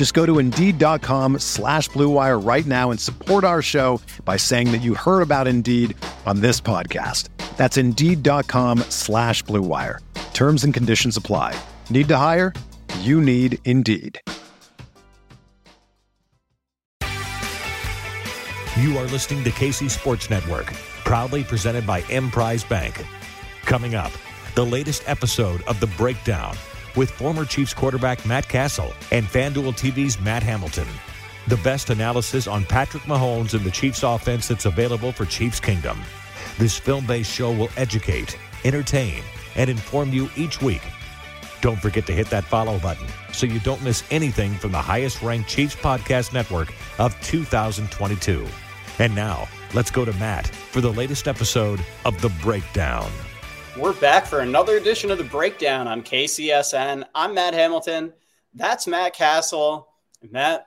Just go to Indeed.com slash BlueWire right now and support our show by saying that you heard about Indeed on this podcast. That's Indeed.com slash BlueWire. Terms and conditions apply. Need to hire? You need Indeed. You are listening to KC Sports Network, proudly presented by Emprise Bank. Coming up, the latest episode of The Breakdown with former Chiefs quarterback Matt Cassel and FanDuel TV's Matt Hamilton. The best analysis on Patrick Mahomes and the Chiefs offense that's available for Chiefs Kingdom. This film based show will educate, entertain, and inform you each week. Don't forget to hit that follow button so you don't miss anything from the highest ranked Chiefs podcast network of 2022. And now, let's go to Matt for the latest episode of The Breakdown. We're back for another edition of The Breakdown on KCSN. I'm Matt Hamilton. That's Matt Cassel. Matt,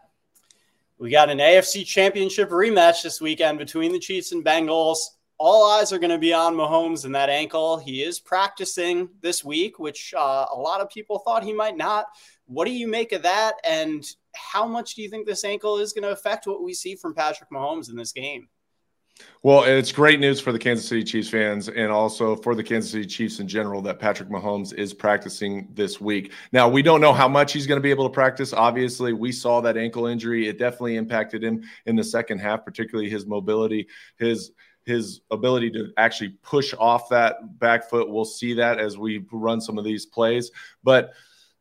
we got an AFC Championship rematch this weekend between the Chiefs and Bengals. All eyes are going to be on Mahomes and that ankle. He is practicing this week, which uh, a lot of people thought he might not. What do you make of that? And how much do you think this ankle is going to affect what we see from Patrick Mahomes in this game? Well, it's great news for the Kansas City Chiefs fans and also for the Kansas City Chiefs in general that Patrick Mahomes is practicing this week. Now, we don't know how much he's going to be able to practice. Obviously, we saw that ankle injury. It definitely impacted him in the second half, particularly his mobility, his his ability to actually push off that back foot. We'll see that as we run some of these plays. But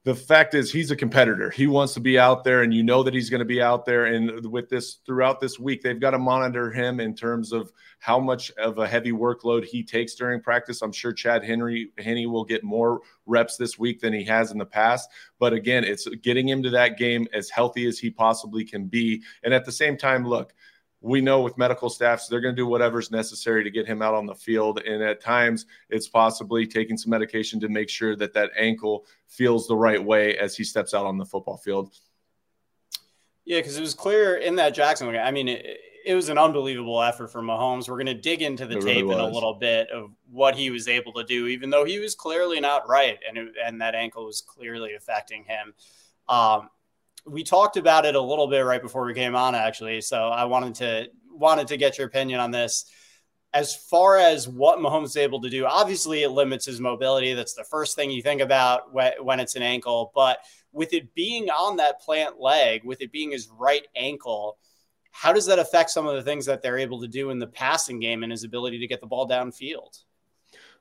the fact is he's a competitor. He wants to be out there, and you know that he's going to be out there. And with this throughout this week, they've got to monitor him in terms of how much of a heavy workload he takes during practice. I'm sure Chad Henry Henne will get more reps this week than he has in the past. But again, it's getting him to that game as healthy as he possibly can be. And at the same time, look, we know with medical staffs they're going to do whatever's necessary to get him out on the field. And at times it's possibly taking some medication to make sure that that ankle feels the right way as he steps out on the football field. Yeah because it was clear in that jackson i mean it, it was an unbelievable effort for mahomes. We're going to dig into the it tape really in a little bit of what he was able to do even though he was clearly not right and, it, and that ankle was clearly affecting him. Um, we talked about it a little bit right before we came on, actually. So I wanted to wanted to get your opinion on this. As far as what Mahomes is able to do, obviously it limits his mobility. That's the first thing you think about when it's an ankle. But with it being on that plant leg, with it being his right ankle, how does that affect some of the things that they're able to do in the passing game and his ability to get the ball downfield?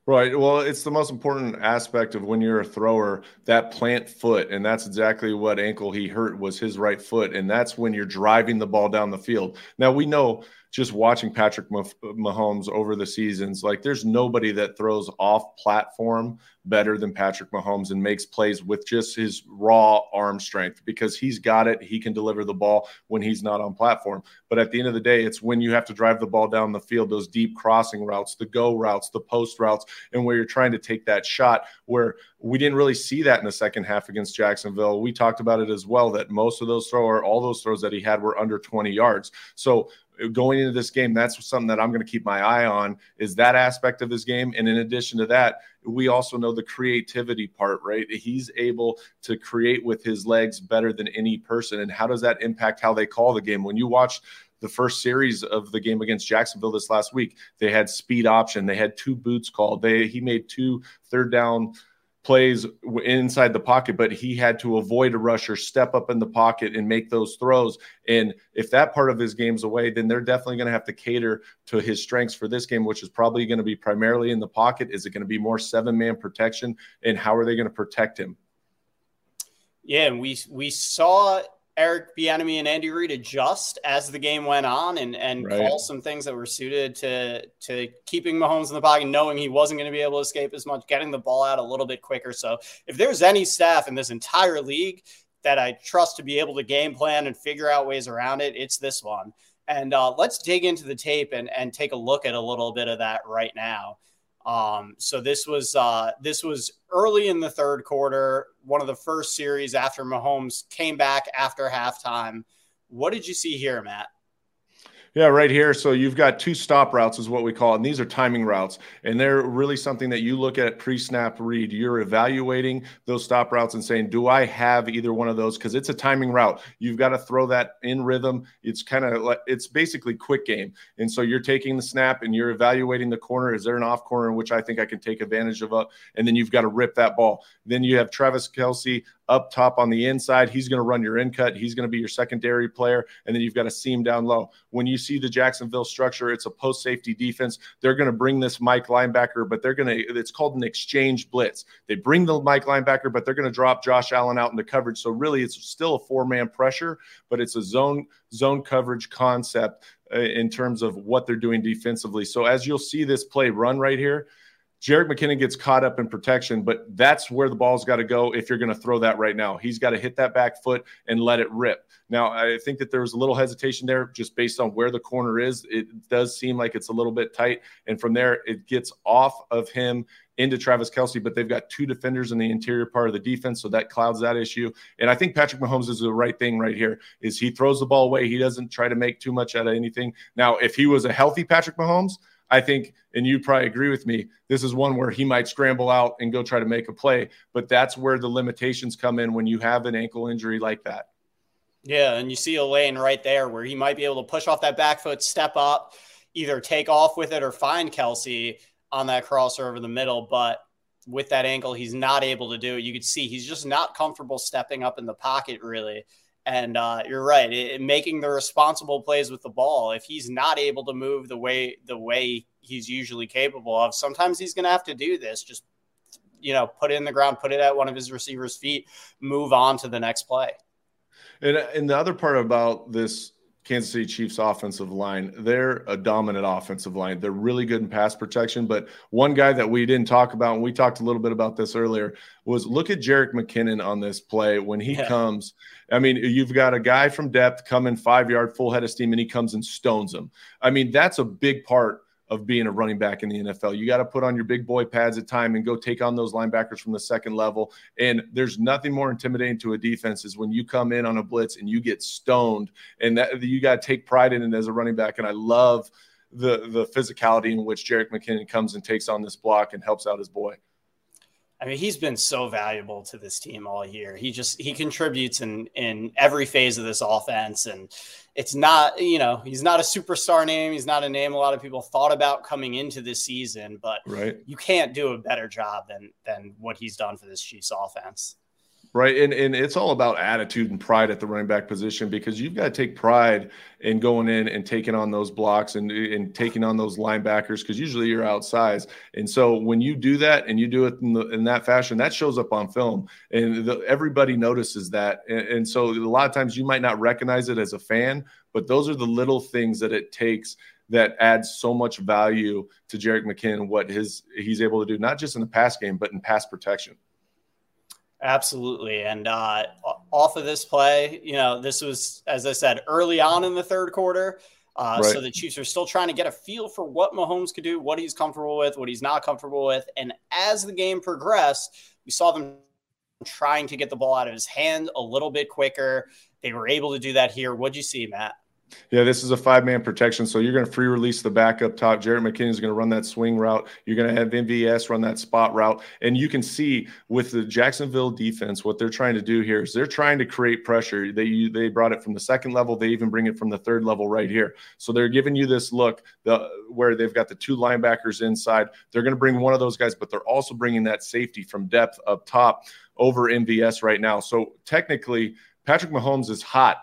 Right. Well, it's the most important aspect of when you're a thrower, that plant foot. And that's exactly what ankle he hurt was his right foot. And that's when you're driving the ball down the field. Now, we know just watching Patrick Mahomes over the seasons, like there's nobody that throws off platform better than Patrick Mahomes and makes plays with just his raw arm strength because he's got it. He can deliver the ball when he's not on platform. But at the end of the day, it's when you have to drive the ball down the field, those deep crossing routes, the go routes, the post routes, and where you're trying to take that shot where we didn't really see that in the second half against Jacksonville. We talked about it as well that most of those throw all those throws that he had were under 20 yards. So going into this game, that's something that I'm going to keep my eye on is that aspect of his game. And in addition to that, we also know the creativity part, right? He's able to create with his legs better than any person. And how does that impact how they call the game? When you watch the first series of the game against Jacksonville this last week, they had speed option, they had two boots called. They he made two third down plays inside the pocket, but he had to avoid a rusher, step up in the pocket, and make those throws. And if that part of his game's away, then they're definitely going to have to cater to his strengths for this game, which is probably going to be primarily in the pocket. Is it going to be more seven man protection? And how are they going to protect him? Yeah, and we we saw Eric Bieniemy and Andy Reid adjust as the game went on and and right. call some things that were suited to to keeping Mahomes in the pocket, knowing he wasn't going to be able to escape as much, getting the ball out a little bit quicker. So if there's any staff in this entire league that I trust to be able to game plan and figure out ways around it, it's this one. And uh, let's dig into the tape and and take a look at a little bit of that right now. Um, so this was uh, this was early in the third quarter, one of the first series after Mahomes came back after halftime. What did you see here, Matt? Yeah, right here. So you've got two stop routes, is what we call it. And these are timing routes. And they're really something that you look at pre snap read. You're evaluating those stop routes and saying, do I have either one of those? Because it's a timing route. You've got to throw that in rhythm. It's kind of like it's basically quick game. And so you're taking the snap and you're evaluating the corner. Is there an off corner in which I think I can take advantage of? And then you've got to rip that ball. Then you have Travis Kelce up top on the inside. He's going to run your in cut. He's going to be your secondary player. And then you've got a seam down low. When you see the Jacksonville structure, it's a post safety defense. They're going to bring this Mike linebacker, but they're going to, it's called an exchange blitz. They bring the Mike linebacker, but they're going to drop Josh Allen out into coverage. So really, it's still a four man pressure, but it's a zone, zone coverage concept uh, in terms of what they're doing defensively. So as you'll see this play run right here, Jerick McKinnon gets caught up in protection, but that's where the ball's got to go if you're going to throw that right now. He's got to hit that back foot and let it rip. Now, I think that there was a little hesitation there just based on where the corner is. It does seem like it's a little bit tight. And from there, it gets off of him into Travis Kelce, but they've got two defenders in the interior part of the defense, so that clouds that issue. And I think Patrick Mahomes is the right thing right here. Is he throws the ball away? He doesn't try to make too much out of anything. Now, if he was a healthy Patrick Mahomes, I think, and you probably agree with me, this is one where he might scramble out and go try to make a play. But that's where the limitations come in when you have an ankle injury like that. Yeah, and you see a lane right there where he might be able to push off that back foot, step up, either take off with it or find Kelce on that crossover in the middle. But with that ankle, he's not able to do it. You could see he's just not comfortable stepping up in the pocket, really. And uh, you're right, it, making the responsible plays with the ball. If he's not able to move the way the way he's usually capable of, sometimes he's going to have to do this. Just you know, put it in the ground, put it at one of his receivers' feet, move on to the next play. And and the other part about this Kansas City Chiefs offensive line. They're a dominant offensive line. They're really good in pass protection. But one guy that we didn't talk about, and we talked a little bit about this earlier, was look at Jerick McKinnon on this play when he yeah. comes. I mean, you've got a guy from depth coming five yard full head of steam, and he comes and stones him. I mean, that's a big part of being a running back in the NFL. You got to put on your big boy pads at time and go take on those linebackers from the second level. And there's nothing more intimidating to a defense is when you come in on a blitz and you get stoned, and that you got to take pride in it as a running back. And I love the the physicality in which Jerick McKinnon comes and takes on this block and helps out his boy. I mean, he's been so valuable to this team all year. He just he contributes in in every phase of this offense, and it's not you know he's not a superstar name. He's not a name a lot of people thought about coming into this season, but right. you can't do a better job than than what he's done for this Chiefs offense. Right. And, and it's all about attitude and pride at the running back position because you've got to take pride in going in and taking on those blocks and, and taking on those linebackers because usually you're outsized. And so when you do that and you do it in, the, in that fashion, that shows up on film and the, everybody notices that. And, and so a lot of times you might not recognize it as a fan, but those are the little things that it takes that adds so much value to Jerick McKinnon, what his he's able to do, not just in the pass game, but in pass protection. Absolutely. And uh, off of this play, you know, this was, as I said, early on in the third quarter. Uh, right. So the Chiefs are still trying to get a feel for what Mahomes could do, what he's comfortable with, what he's not comfortable with. And as the game progressed, we saw them trying to get the ball out of his hand a little bit quicker. They were able to do that here. What'd you see, Matt? Yeah, this is a five man protection. So you're going to free release the back up top. Jerick McKinnon is going to run that swing route. You're going to have MVS run that spot route. And you can see with the Jacksonville defense, what they're trying to do here is they're trying to create pressure. They they brought it from the second level. They even bring it from the third level right here. So they're giving you this look the, where they've got the two linebackers inside. They're going to bring one of those guys, but they're also bringing that safety from depth up top over MVS right now. So technically, Patrick Mahomes is hot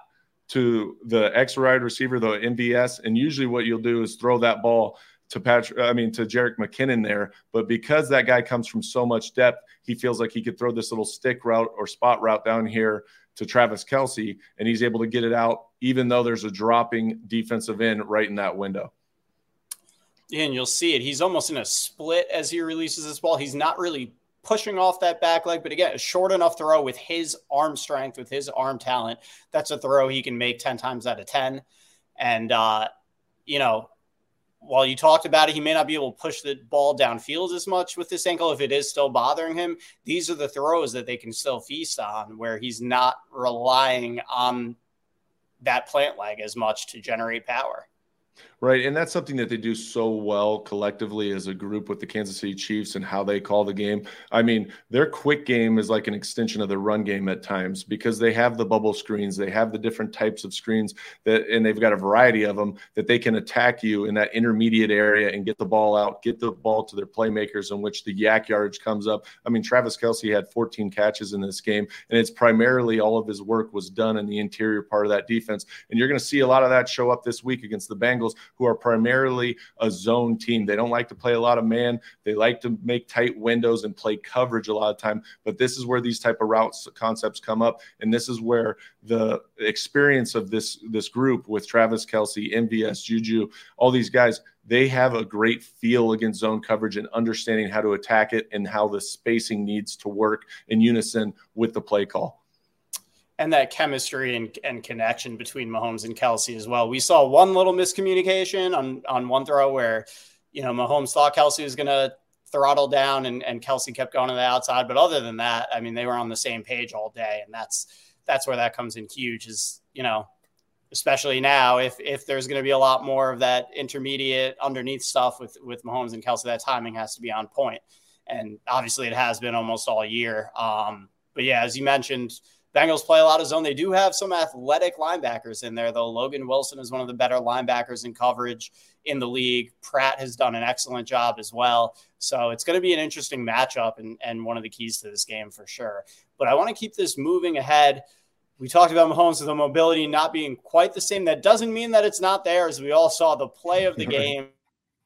to the X wide receiver, the MVS, and usually what you'll do is throw that ball to Patrick, I mean to Jerick McKinnon there. But because that guy comes from so much depth, he feels like he could throw this little stick route or spot route down here to Travis Kelce, and he's able to get it out, even though there's a dropping defensive end right in that window. And you'll see it. He's almost in a split as he releases this ball. He's not really pushing off that back leg. But again, a short enough throw with his arm strength, with his arm talent, that's a throw he can make 10 times out of 10. And, uh, you know, while you talked about it, he may not be able to push the ball downfield as much with this ankle if it is still bothering him. These are the throws that they can still feast on where he's not relying on that plant leg as much to generate power. Right. And that's something that they do so well collectively as a group with the Kansas City Chiefs and how they call the game. I mean, their quick game is like an extension of the run game at times because they have the bubble screens, they have the different types of screens that, and they've got a variety of them that they can attack you in that intermediate area and get the ball out, get the ball to their playmakers, in which the YAC yardage comes up. I mean, Travis Kelce had 14 catches in this game, and it's primarily all of his work was done in the interior part of that defense. And you're going to see a lot of that show up this week against the Bengals who are primarily a zone team. They don't like to play a lot of man. They like to make tight windows and play coverage a lot of time. But this is where these type of routes concepts come up, and this is where the experience of this this group with Travis Kelce, MVS, Juju, all these guys they have a great feel against zone coverage and understanding how to attack it and how the spacing needs to work in unison with the play call and that chemistry and, and connection between Mahomes and Kelce as well. We saw one little miscommunication on on one throw where, you know, Mahomes thought Kelce was going to throttle down and, and Kelce kept going to the outside. But other than that, I mean, they were on the same page all day. And that's that's where that comes in huge is, you know, especially now if if there's going to be a lot more of that intermediate underneath stuff with with Mahomes and Kelce, that timing has to be on point. And obviously it has been almost all year. Um, but yeah, as you mentioned – Bengals play a lot of zone. They do have some athletic linebackers in there, though. Logan Wilson is one of the better linebackers in coverage in the league. Pratt has done an excellent job as well. So it's going to be an interesting matchup and, and one of the keys to this game for sure. But I want to keep this moving ahead. We talked about Mahomes with the mobility not being quite the same. That doesn't mean that it's not there, as we all saw the play of the game,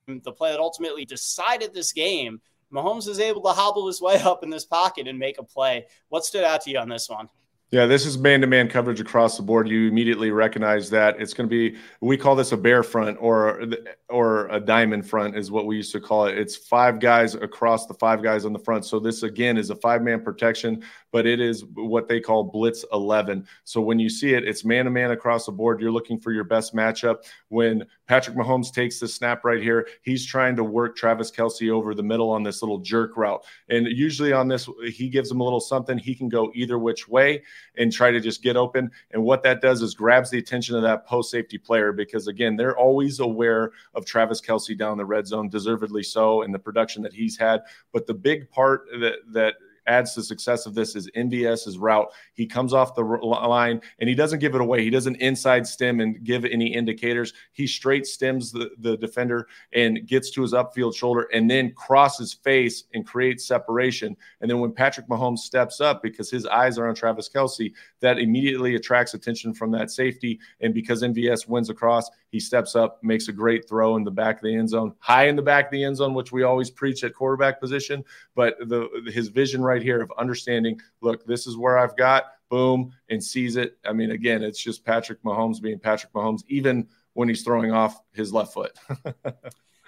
the play that ultimately decided this game. Mahomes is able to hobble his way up in this pocket and make a play. What stood out to you on this one? Yeah, this is man to man coverage across the board. You immediately recognize that it's going to be, we call this a bear front or, or a diamond front, is what we used to call it. It's five guys across the five guys on the front. So, this again is a five man protection, but it is what they call blitz 11. So, when you see it, it's man to man across the board. You're looking for your best matchup. When Patrick Mahomes takes the snap right here, he's trying to work Travis Kelce over the middle on this little jerk route. And usually on this, he gives him a little something. He can go either which way and try to just get open. And what that does is grabs the attention of that post safety player because, again, they're always aware of Travis Kelce down the red zone, deservedly so, and the production that he's had. But the big part that, that adds to the success of this is MVS's route. He comes off the line and he doesn't give it away. He doesn't inside stem and give any indicators. He straight stems the, the defender and gets to his upfield shoulder and then crosses face and creates separation. And then when Patrick Mahomes steps up because his eyes are on Travis Kelce, that immediately attracts attention from that safety. And because MVS wins across, he steps up, makes a great throw in the back of the end zone, high in the back of the end zone, which we always preach at quarterback position. But the his vision right here of understanding, look, this is where I've got, boom, and sees it. I mean, again, it's just Patrick Mahomes being Patrick Mahomes, even when he's throwing off his left foot.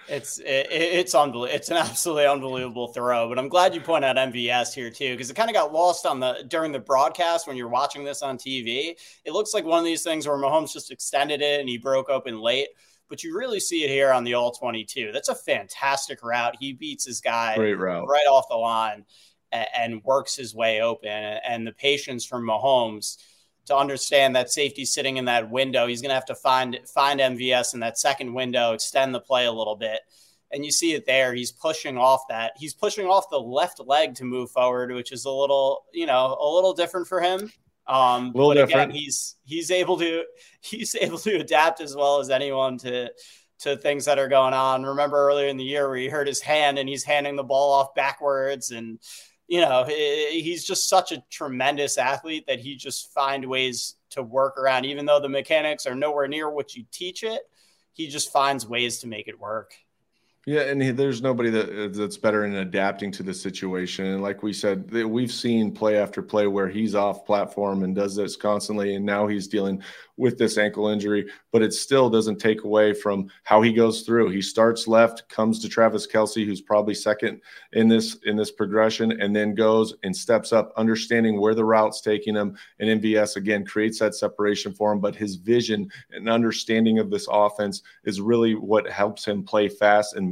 It's it, it's unbelievable. It's an absolutely unbelievable throw. But I'm glad you point out MVS here too, because it kind of got lost on the during the broadcast when you're watching this on TV. It looks like one of these things where Mahomes just extended it and he broke open late. But you really see it here on the all 22. That's a fantastic route. He beats his guy right off the line and, and works his way open. And the patience from Mahomes to understand that safety sitting in that window. He's going to have to find find MVS in that second window, extend the play a little bit. And you see it there. He's pushing off that. He's pushing off the left leg to move forward, which is a little, you know, a little different for him. Um, but different. again, he's he's able to he's able to adapt as well as anyone to to things that are going on. Remember earlier in the year where he hurt his hand and he's handing the ball off backwards and you know, he's just such a tremendous athlete that he just find ways to work around, even though the mechanics are nowhere near what you teach it. He just finds ways to make it work. Yeah, and he, there's nobody that uh, that's better in adapting to the situation. And like we said, we've seen play after play where he's off platform and does this constantly, and now he's dealing with this ankle injury, but it still doesn't take away from how he goes through. He starts left, comes to Travis Kelce, who's probably second in this in this progression, and then goes and steps up, understanding where the route's taking him. And MVS again creates that separation for him. But his vision and understanding of this offense is really what helps him play fast and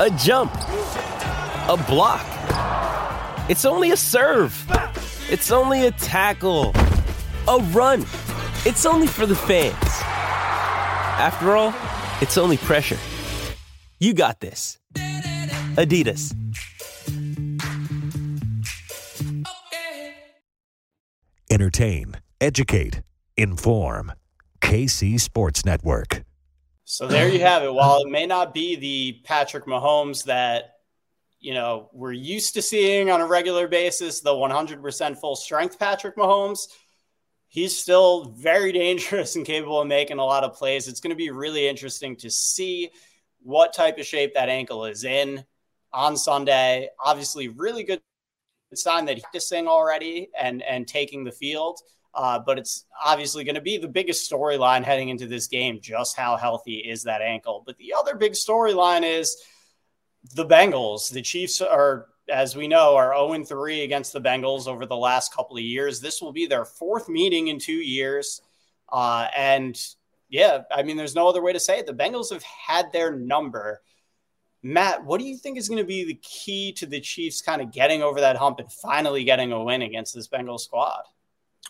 a jump, a block. It's only a serve. It's only a tackle a run. It's only for the fans. After all, it's only pressure. You got this. Adidas. Entertain, educate, inform. KC Sports Network. So there you have it. While it may not be the Patrick Mahomes that you know we're used to seeing on a regular basis, the 100% full strength Patrick Mahomes, he's still very dangerous and capable of making a lot of plays. It's going to be really interesting to see what type of shape that ankle is in on Sunday. Obviously, really good sign that he's practicing already and and taking the field. Uh, but it's obviously going to be the biggest storyline heading into this game. Just how healthy is that ankle? But the other big storyline is the Bengals. The Chiefs are as we know, are 0 3 against the Bengals over the last couple of years. This will be their fourth meeting in two years. Uh, and yeah, I mean, there's no other way to say it. The Bengals have had their number. Matt, what do you think is going to be the key to the Chiefs kind of getting over that hump and finally getting a win against this Bengals squad?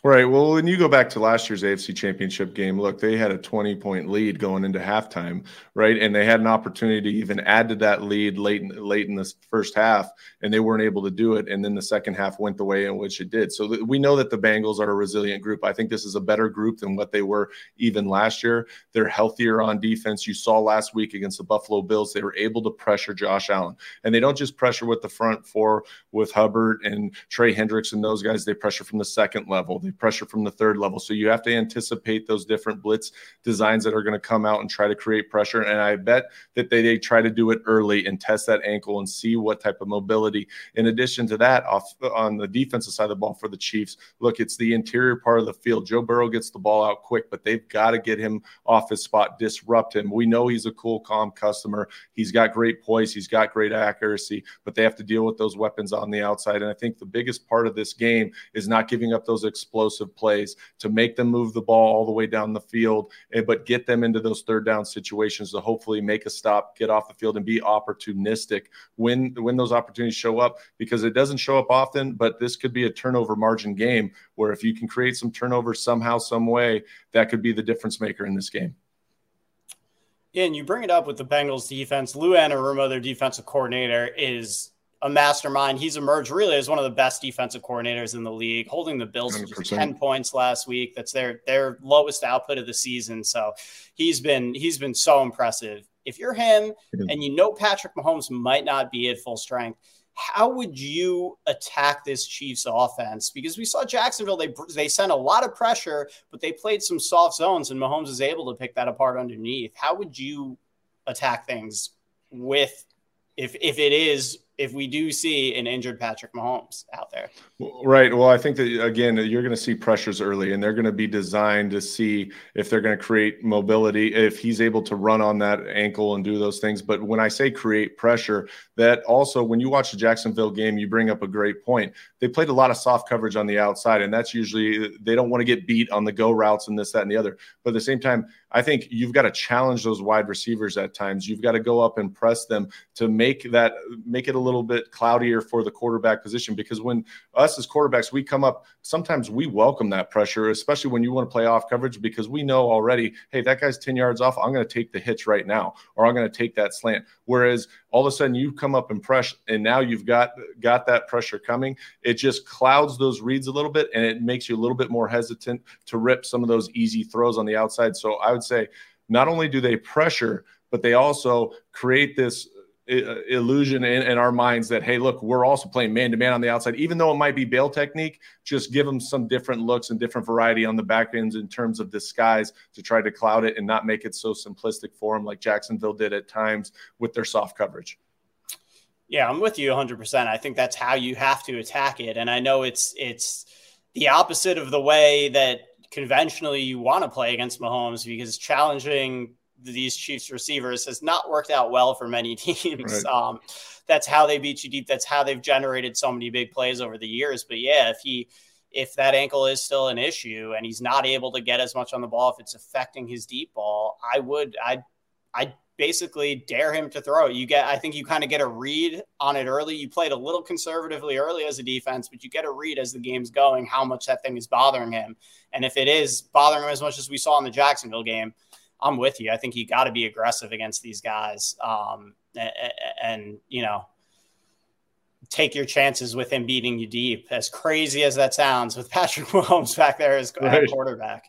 Right. Well, when you go back to last year's AFC Championship game, look, they had a 20 point lead going into halftime, right? And they had an opportunity to even add to that lead late in, late in the first half, and they weren't able to do it. And then the second half went the way in which it did. So th- we know that the Bengals are a resilient group. I think this is a better group than what they were even last year. They're healthier on defense. You saw last week against the Buffalo Bills, they were able to pressure Josh Allen. And they don't just pressure with the front four with Hubbard and Trey Hendricks and those guys, they pressure from the second level. They pressure from the third level. So you have to anticipate those different blitz designs that are going to come out and try to create pressure. And I bet that they, they try to do it early and test that ankle and see what type of mobility. In addition to that, off on the defensive side of the ball for the Chiefs, look, it's the interior part of the field. Joe Burrow gets the ball out quick, but they've got to get him off his spot, disrupt him. We know he's a cool, calm customer. He's got great poise, he's got great accuracy, but they have to deal with those weapons on the outside. And I think the biggest part of this game is not giving up those explosive explosive plays to make them move the ball all the way down the field, eh, but get them into those third down situations to hopefully make a stop, get off the field, and be opportunistic when when those opportunities show up. Because it doesn't show up often, but this could be a turnover margin game where if you can create some turnovers somehow, some way, that could be the difference maker in this game. And you bring it up with the Bengals defense. Lou Anarumo, their defensive coordinator, is a mastermind. He's emerged really as one of the best defensive coordinators in the league, holding the Bills to just 10 points last week. That's their their lowest output of the season. So he's been he's been so impressive. If you're him and you know Patrick Mahomes might not be at full strength, how would you attack this Chiefs offense? Because we saw Jacksonville, they they sent a lot of pressure, but they played some soft zones, and Mahomes is able to pick that apart underneath. How would you attack things with if if it is if we do see an injured Patrick Mahomes out there. Right. Well, I think that again, you're going to see pressures early, and they're going to be designed to see if they're going to create mobility, if he's able to run on that ankle and do those things. But when I say create pressure, that also when you watch the Jacksonville game, you bring up a great point. They played a lot of soft coverage on the outside, and that's usually they don't want to get beat on the go routes and this, that, and the other. But at the same time, I think you've got to challenge those wide receivers at times. You've got to go up and press them to make that make it a little bit cloudier for the quarterback position. Because when us as quarterbacks, we come up, sometimes we welcome that pressure, especially when you want to play off coverage because we know already, hey, that guy's 10 yards off. I'm going to take the hitch right now, or I'm going to take that slant. Whereas all of a sudden you come up and press, and now you've got got that pressure coming. It just clouds those reads a little bit, and it makes you a little bit more hesitant to rip some of those easy throws on the outside. So I would say, not only do they pressure, but they also create this Uh, illusion in, in, our minds that hey look we're also playing man to man on the outside. Even though it might be bail technique just give them some different looks and different variety on the back ends in terms of disguise to try to cloud it and not make it so simplistic for them like jacksonville did at times with their soft coverage. Yeah i'm with you 100% i think that's how you have to attack it. And i know it's it's the opposite of the way that conventionally you want to play against mahomes because challenging these Chiefs receivers has not worked out well for many teams. Right. Um, that's how they beat you deep. That's how they've generated so many big plays over the years. But yeah, if he if that ankle is still an issue and he's not able to get as much on the ball, if it's affecting his deep ball, I would I I basically dare him to throw it. You get I think you kind of get a read on it early. You played a little conservatively early as a defense, but you get a read as the game's going how much that thing is bothering him. And if it is bothering him as much as we saw in the Jacksonville game, I'm with you. I think you got to be aggressive against these guys, um, and, and, you know, take your chances with him beating you deep. As crazy as that sounds, with Patrick Mahomes back there as right. quarterback.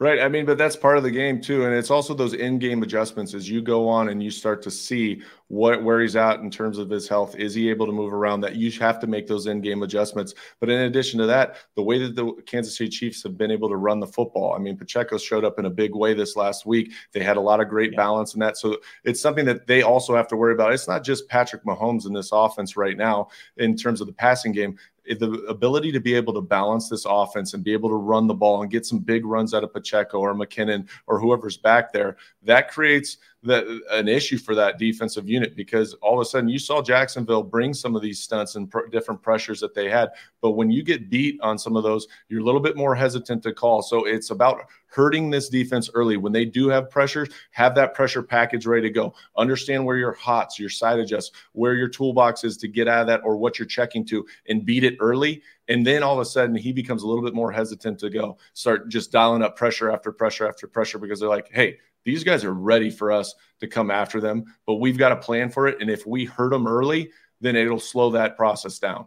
Right. I mean, but that's part of the game too. And it's also those in-game adjustments as you go on and you start to see what where he's at in terms of his health. Is he able to move around that? You have to make those in-game adjustments. But in addition to that, the way that the Kansas City Chiefs have been able to run the football. I mean, Pacheco showed up in a big way this last week. They had a lot of great yeah. balance in that. So it's something that they also have to worry about. It's not just Patrick Mahomes in this offense right now in terms of the passing game the ability to be able to balance this offense and be able to run the ball and get some big runs out of Pacheco or McKinnon or whoever's back there, that creates the, an issue for that defensive unit because all of a sudden you saw Jacksonville bring some of these stunts and pr- different pressures that they had. But when you get beat on some of those, you're a little bit more hesitant to call. So it's about hurting this defense early. When they do have pressures, have that pressure package ready to go. Understand where your hots, your side adjusts, where your toolbox is to get out of that or what you're checking to and beat it early. And then all of a sudden he becomes a little bit more hesitant to go start just dialing up pressure after pressure after pressure because they're like, hey, these guys are ready for us to come after them, but we've got a plan for it. And if we hurt them early, then it'll slow that process down.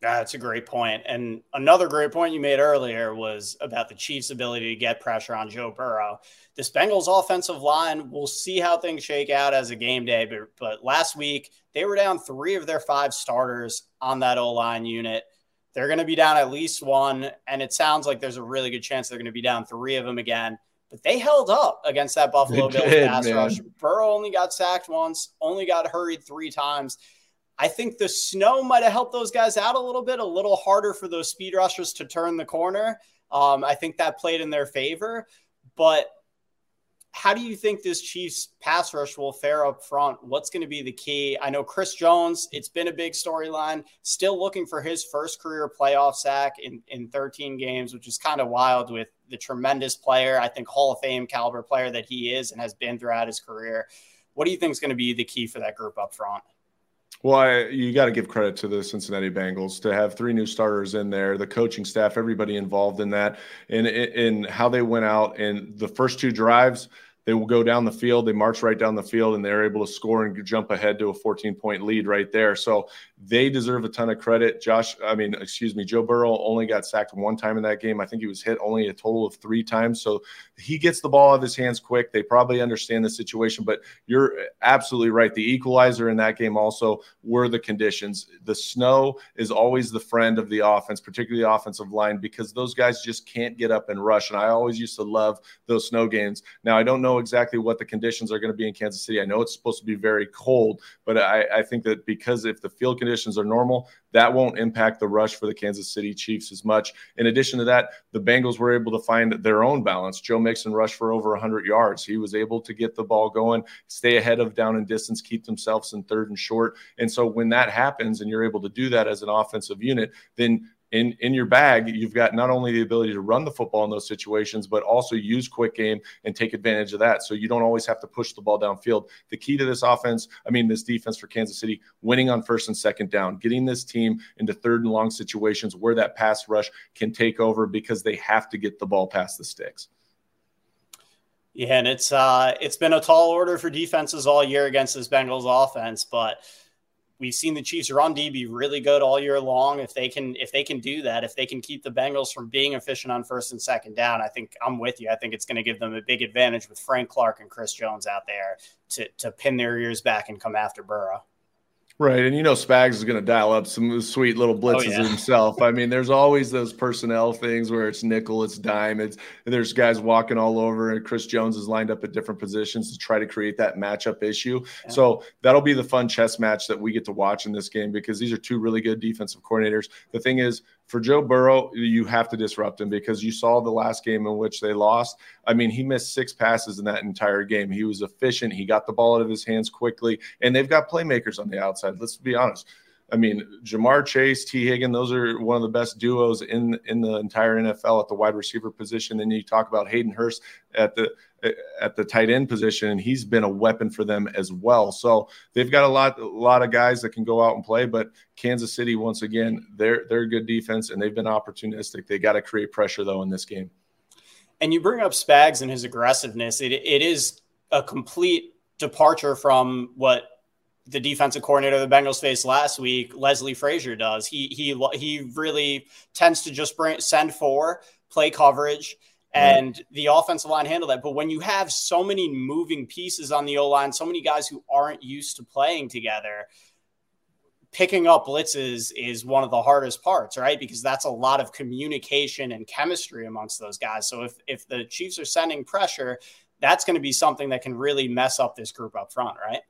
That's a great point. And another great point you made earlier was about the Chiefs' ability to get pressure on Joe Burrow. This Bengals offensive line, we'll see how things shake out as a game day. But, but last week, they were down three of their five starters on that O line unit. They're going to be down at least one. And it sounds like there's a really good chance they're going to be down three of them again but they held up against that Buffalo Bills pass man. rush. Burrow only got sacked once, only got hurried three times. I think the snow might have helped those guys out a little bit, a little harder for those speed rushers to turn the corner. Um, I think that played in their favor, but how do you think this Chiefs pass rush will fare up front? What's going to be the key? I know Chris Jones, it's been a big storyline, still looking for his first career playoff sack in, in 13 games, which is kind of wild with the tremendous player, I think Hall of Fame caliber player that he is and has been throughout his career. What do you think is going to be the key for that group up front? Well, I, you got to give credit to the Cincinnati Bengals to have three new starters in there, the coaching staff, everybody involved in that, and in how they went out and the first two drives they will go down the field. They march right down the field, and they're able to score and jump ahead to a 14 point lead right there. So they deserve a ton of credit. Josh, I mean, excuse me, Joe Burrow only got sacked one time in that game. I think he was hit only a total of three times. So he gets the ball out of his hands quick. They probably understand the situation, but you're absolutely right. The equalizer in that game also were the conditions. The snow is always the friend of the offense, particularly the offensive line, because those guys just can't get up and rush. And I always used to love those snow games. Now, I don't know exactly what the conditions are going to be in Kansas City. I know it's supposed to be very cold, but I, I think that because if the field conditions are normal, that won't impact the rush for the Kansas City Chiefs as much. In addition to that, the Bengals were able to find their own balance. Joe Mixon rushed for over 100 yards. He was able to get the ball going, stay ahead of down and distance, keep themselves in third and short. And so when that happens and you're able to do that as an offensive unit, then in in your bag, you've got not only the ability to run the football in those situations, but also use quick game and take advantage of that. So you don't always have to push the ball downfield. The key to this offense, I mean, this defense for Kansas City, winning on first and second down, getting this team into third and long situations where that pass rush can take over because they have to get the ball past the sticks. Yeah, and it's uh, it's been a tall order for defenses all year against this Bengals offense, but we've seen the Chiefs run D be really good all year long. If they can, if they can do that, if they can keep the Bengals from being efficient on first and second down, I think I'm with you. I think it's going to give them a big advantage with Frank Clark and Chris Jones out there to to pin their ears back and come after Burrow. Right. And you know, Spags is going to dial up some sweet little oh, blitzes oh, yeah. himself. I mean, there's always those personnel things where it's nickel, it's dime, it's there's guys walking all over, and Chris Jones is lined up at different positions to try to create that matchup issue. Yeah. So that'll be the fun chess match that we get to watch in this game because these are two really good defensive coordinators. The thing is, for Joe Burrow, you have to disrupt him because you saw the last game in which they lost. I mean, he missed six passes in that entire game. He was efficient. He got the ball out of his hands quickly, and they've got playmakers on the outside. Let's be honest. I mean, Ja'Marr Chase, Tee Higgins; those are one of the best duos in in the entire NFL at the wide receiver position. Then you talk about Hayden Hurst at the at the tight end position, and he's been a weapon for them as well. So they've got a lot a lot of guys that can go out and play. But Kansas City, once again, they're they're a good defense and they've been opportunistic. They got to create pressure though in this game. And you bring up Spags and his aggressiveness. It it is a complete departure from what the defensive coordinator of the Bengals faced last week, Leslie Frazier does. He he he really tends to just bring send four, play coverage, and right. the offensive line handle that. But when you have so many moving pieces on the O line, so many guys who aren't used to playing together, picking up blitzes is one of the hardest parts, right? Because that's a lot of communication and chemistry amongst those guys. So if if the Chiefs are sending pressure, that's going to be something that can really mess up this group up front, right?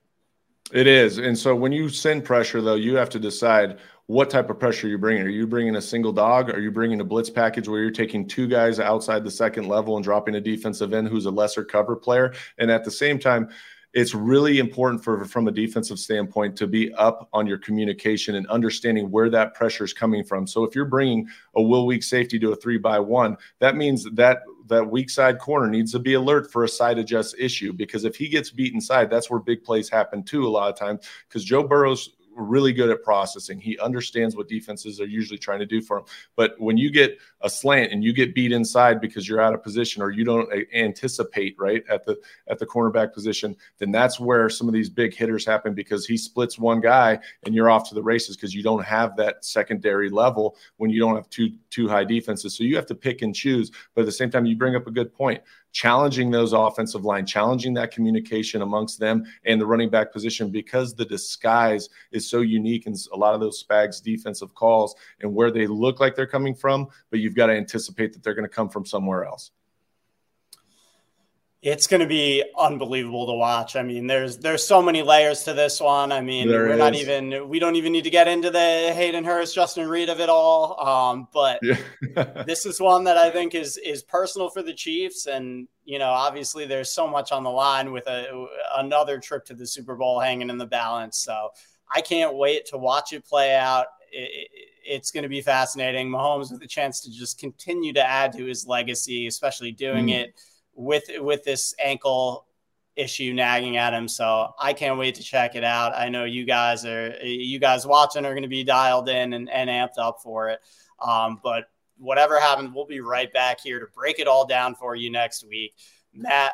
It is. And so when you send pressure, though, you have to decide what type of pressure are you're bringing. Are you bringing a single dog? Are you bringing a blitz package where you're taking two guys outside the second level and dropping a defensive end who's a lesser cover player? And at the same time, it's really important for from a defensive standpoint to be up on your communication and understanding where that pressure is coming from. So if you're bringing a will weak safety to a three by one, that means that that weak side corner needs to be alert for a side adjust issue because if he gets beat inside, that's where big plays happen too a lot of times because Joe Burrow's really good at processing. He understands what defenses are usually trying to do for him. But when you get a slant and you get beat inside because you're out of position or you don't uh, anticipate right at the at the cornerback position, then that's where some of these big hitters happen because he splits one guy and you're off to the races because you don't have that secondary level when you don't have two two high defenses. So you have to pick and choose. But at the same time, you bring up a good point challenging those offensive line, challenging that communication amongst them and the running back position because the disguise is so unique in a lot of those Spags defensive calls and where they look like they're coming from, but you've got to anticipate that they're going to come from somewhere else. It's going to be unbelievable to watch. I mean, there's there's so many layers to this one. I mean, there we're is. not even we don't even need to get into the Hayden Hurst, Justin Reid of it all. Um, but yeah. this is one that I think is is personal for the Chiefs, and you know, obviously there's so much on the line with a another trip to the Super Bowl hanging in the balance. So I can't wait to watch it play out. It, it, it's going to be fascinating. Mahomes with a chance to just continue to add to his legacy, especially doing mm. it with with this ankle issue nagging at him. So I can't wait to check it out. I know you guys are you guys watching are going to be dialed in and, and amped up for it. Um, but whatever happens, we'll be right back here to break it all down for you next week. Matt,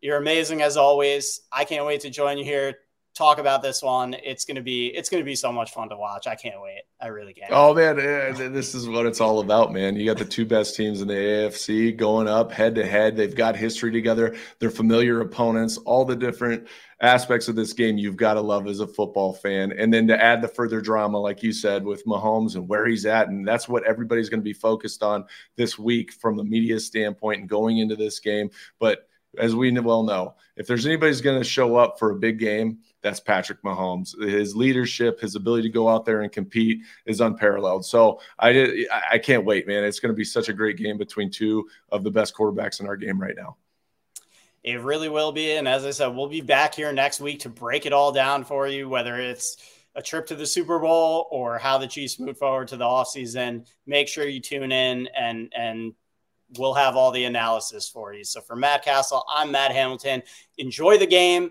you're amazing as always. I can't wait to join you here talk about this one. It's gonna be it's gonna be so much fun to watch. I can't wait. I really can't. Oh man, this is what it's all about, man. You got the two best teams in the AFC going up head to head. They've got history together. They're familiar opponents. All the different aspects of this game you've got to love as a football fan. And then to add the further drama, like you said, with Mahomes and where he's at, and that's what everybody's going to be focused on this week from the media standpoint and going into this game. But as we well know, if there's anybody's going to show up for a big game, that's Patrick Mahomes. His leadership, his ability to go out there and compete is unparalleled. So I I can't wait, man. It's going to be such a great game between two of the best quarterbacks in our game right now. It really will be. And as I said, we'll be back here next week to break it all down for you, whether it's a trip to the Super Bowl or how the Chiefs move forward to the offseason. Make sure you tune in and and we'll have all the analysis for you. So for Matt Cassel, I'm Matt Hamilton. Enjoy the game